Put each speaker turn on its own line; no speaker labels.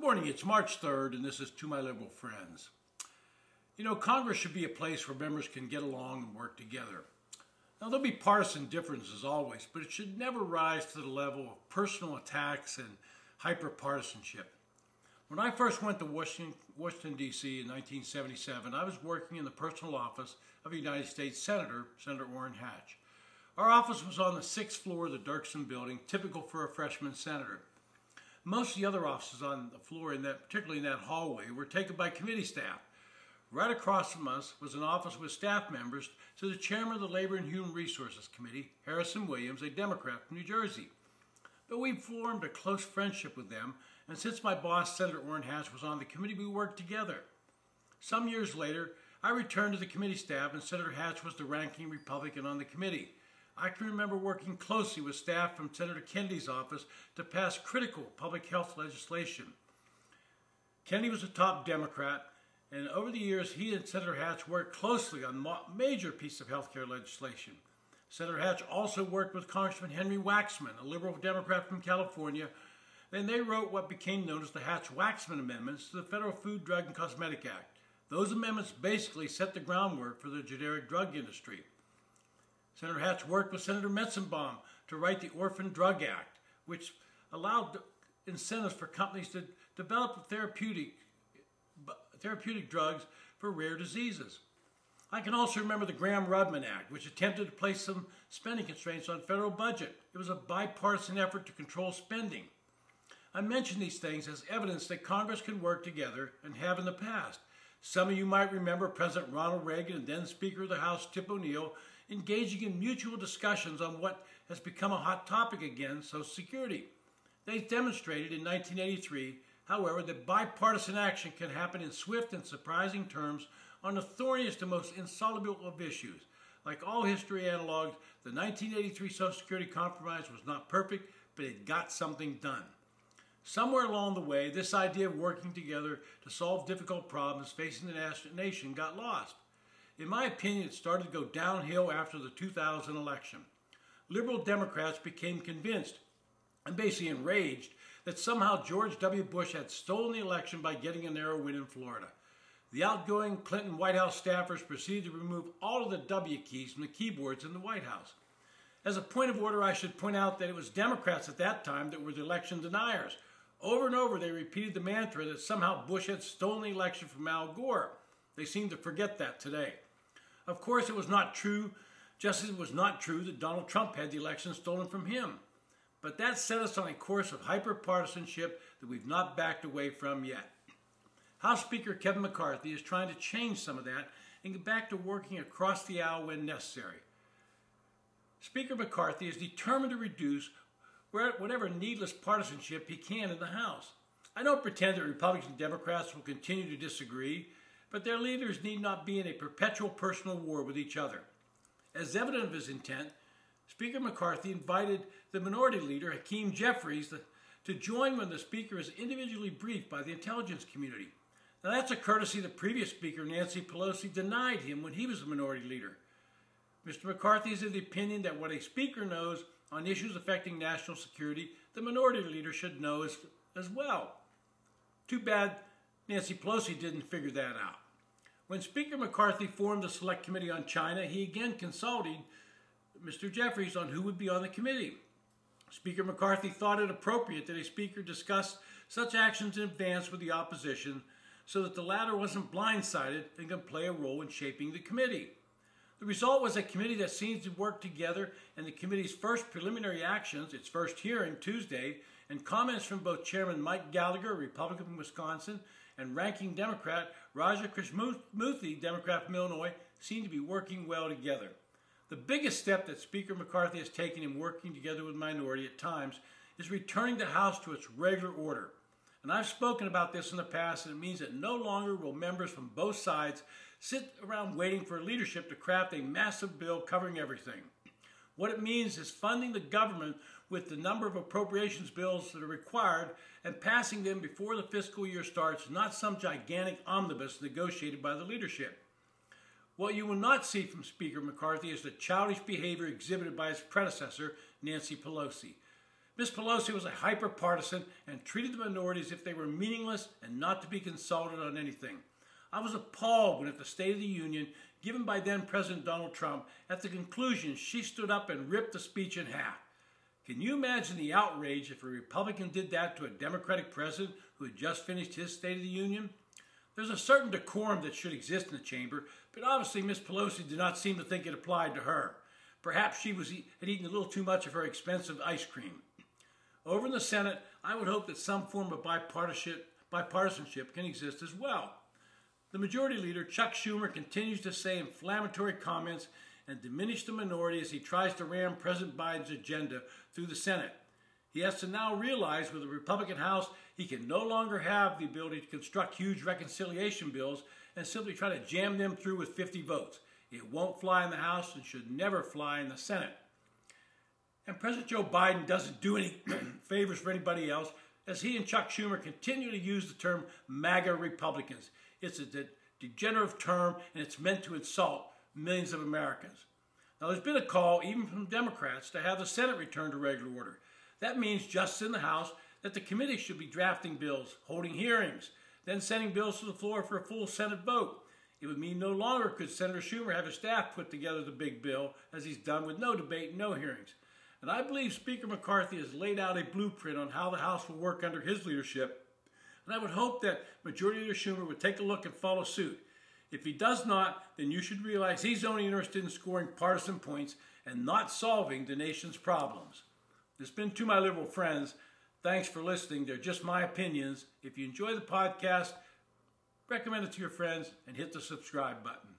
Good morning. It's March 3rd, and this is To My Liberal Friends. You know, Congress should be a place where members can get along and work together. Now, there'll be partisan differences always, but it should never rise to the level of personal attacks and hyperpartisanship. When I first went to Washington, Washington, D.C. in 1977, I was working in the personal office of a United States Senator, Senator Orrin Hatch. Our office was on the sixth floor of the Dirksen building, typical for a freshman senator. Most of the other offices on the floor, in that, particularly in that hallway, were taken by committee staff. Right across from us was an office with staff members to the chairman of the Labor and Human Resources Committee, Harrison Williams, a Democrat from New Jersey. But we formed a close friendship with them, and since my boss, Senator Orrin Hatch, was on the committee, we worked together. Some years later, I returned to the committee staff, and Senator Hatch was the ranking Republican on the committee. I can remember working closely with staff from Senator Kennedy's office to pass critical public health legislation. Kennedy was a top Democrat, and over the years, he and Senator Hatch worked closely on major pieces of health care legislation. Senator Hatch also worked with Congressman Henry Waxman, a liberal Democrat from California, and they wrote what became known as the Hatch-Waxman Amendments to the Federal Food, Drug, and Cosmetic Act. Those amendments basically set the groundwork for the generic drug industry. Senator Hatch worked with Senator Metzenbaum to write the Orphan Drug Act, which allowed incentives for companies to develop therapeutic, therapeutic drugs for rare diseases. I can also remember the Gramm Rudman Act, which attempted to place some spending constraints on federal budget. It was a bipartisan effort to control spending. I mention these things as evidence that Congress can work together and have in the past. Some of you might remember President Ronald Reagan and then Speaker of the House Tip O'Neill engaging in mutual discussions on what has become a hot topic again, Social Security. They demonstrated in 1983, however, that bipartisan action can happen in swift and surprising terms on the thorniest and most insoluble of issues. Like all history analogs, the 1983 Social Security Compromise was not perfect, but it got something done. Somewhere along the way, this idea of working together to solve difficult problems facing the nation got lost. In my opinion, it started to go downhill after the 2000 election. Liberal Democrats became convinced and basically enraged that somehow George W. Bush had stolen the election by getting a narrow win in Florida. The outgoing Clinton White House staffers proceeded to remove all of the W keys from the keyboards in the White House. As a point of order, I should point out that it was Democrats at that time that were the election deniers. Over and over, they repeated the mantra that somehow Bush had stolen the election from Al Gore. They seem to forget that today. Of course, it was not true, just as it was not true that Donald Trump had the election stolen from him. But that set us on a course of hyperpartisanship that we've not backed away from yet. House Speaker Kevin McCarthy is trying to change some of that and get back to working across the aisle when necessary. Speaker McCarthy is determined to reduce whatever needless partisanship he can in the House. I don't pretend that Republicans and Democrats will continue to disagree but their leaders need not be in a perpetual personal war with each other. As evident of his intent, Speaker McCarthy invited the minority leader, Hakeem Jeffries, to join when the Speaker is individually briefed by the intelligence community. Now, that's a courtesy the previous Speaker, Nancy Pelosi, denied him when he was the minority leader. Mr. McCarthy is of the opinion that what a Speaker knows on issues affecting national security, the minority leader should know as, as well. Too bad Nancy Pelosi didn't figure that out. When Speaker McCarthy formed the Select Committee on China, he again consulted Mr. Jeffries on who would be on the committee. Speaker McCarthy thought it appropriate that a speaker discuss such actions in advance with the opposition so that the latter wasn't blindsided and could play a role in shaping the committee. The result was a committee that seems to work together, and the committee's first preliminary actions, its first hearing Tuesday, and comments from both Chairman Mike Gallagher, Republican from Wisconsin, and ranking Democrat Raja Krishnamoorthi, Democrat from Illinois, seem to be working well together. The biggest step that Speaker McCarthy has taken in working together with minority at times is returning the House to its regular order. And I've spoken about this in the past, and it means that no longer will members from both sides sit around waiting for leadership to craft a massive bill covering everything. What it means is funding the government with the number of appropriations bills that are required and passing them before the fiscal year starts, not some gigantic omnibus negotiated by the leadership. What you will not see from Speaker McCarthy is the childish behavior exhibited by his predecessor, Nancy Pelosi. Miss Pelosi was a hyper partisan and treated the minority as if they were meaningless and not to be consulted on anything. I was appalled when, at the State of the Union given by then President Donald Trump, at the conclusion, she stood up and ripped the speech in half. Can you imagine the outrage if a Republican did that to a Democratic president who had just finished his State of the Union? There's a certain decorum that should exist in the chamber, but obviously Miss Pelosi did not seem to think it applied to her. Perhaps she was had eaten a little too much of her expensive ice cream. Over in the Senate, I would hope that some form of bipartisanship, bipartisanship can exist as well. The majority leader, Chuck Schumer, continues to say inflammatory comments and diminish the minority as he tries to ram President Biden's agenda through the Senate. He has to now realize with the Republican House, he can no longer have the ability to construct huge reconciliation bills and simply try to jam them through with 50 votes. It won't fly in the House and should never fly in the Senate. And President Joe Biden doesn't do any favors for anybody else as he and Chuck Schumer continue to use the term MAGA Republicans. It's a de- degenerative term and it's meant to insult millions of Americans. Now, there's been a call, even from Democrats, to have the Senate return to regular order. That means just in the House that the committee should be drafting bills, holding hearings, then sending bills to the floor for a full Senate vote. It would mean no longer could Senator Schumer have his staff put together the big bill, as he's done with no debate no hearings. And I believe Speaker McCarthy has laid out a blueprint on how the House will work under his leadership. And I would hope that Majority Leader Schumer would take a look and follow suit. If he does not, then you should realize he's only interested in scoring partisan points and not solving the nation's problems. This has been To My Liberal Friends. Thanks for listening. They're just my opinions. If you enjoy the podcast, recommend it to your friends and hit the subscribe button.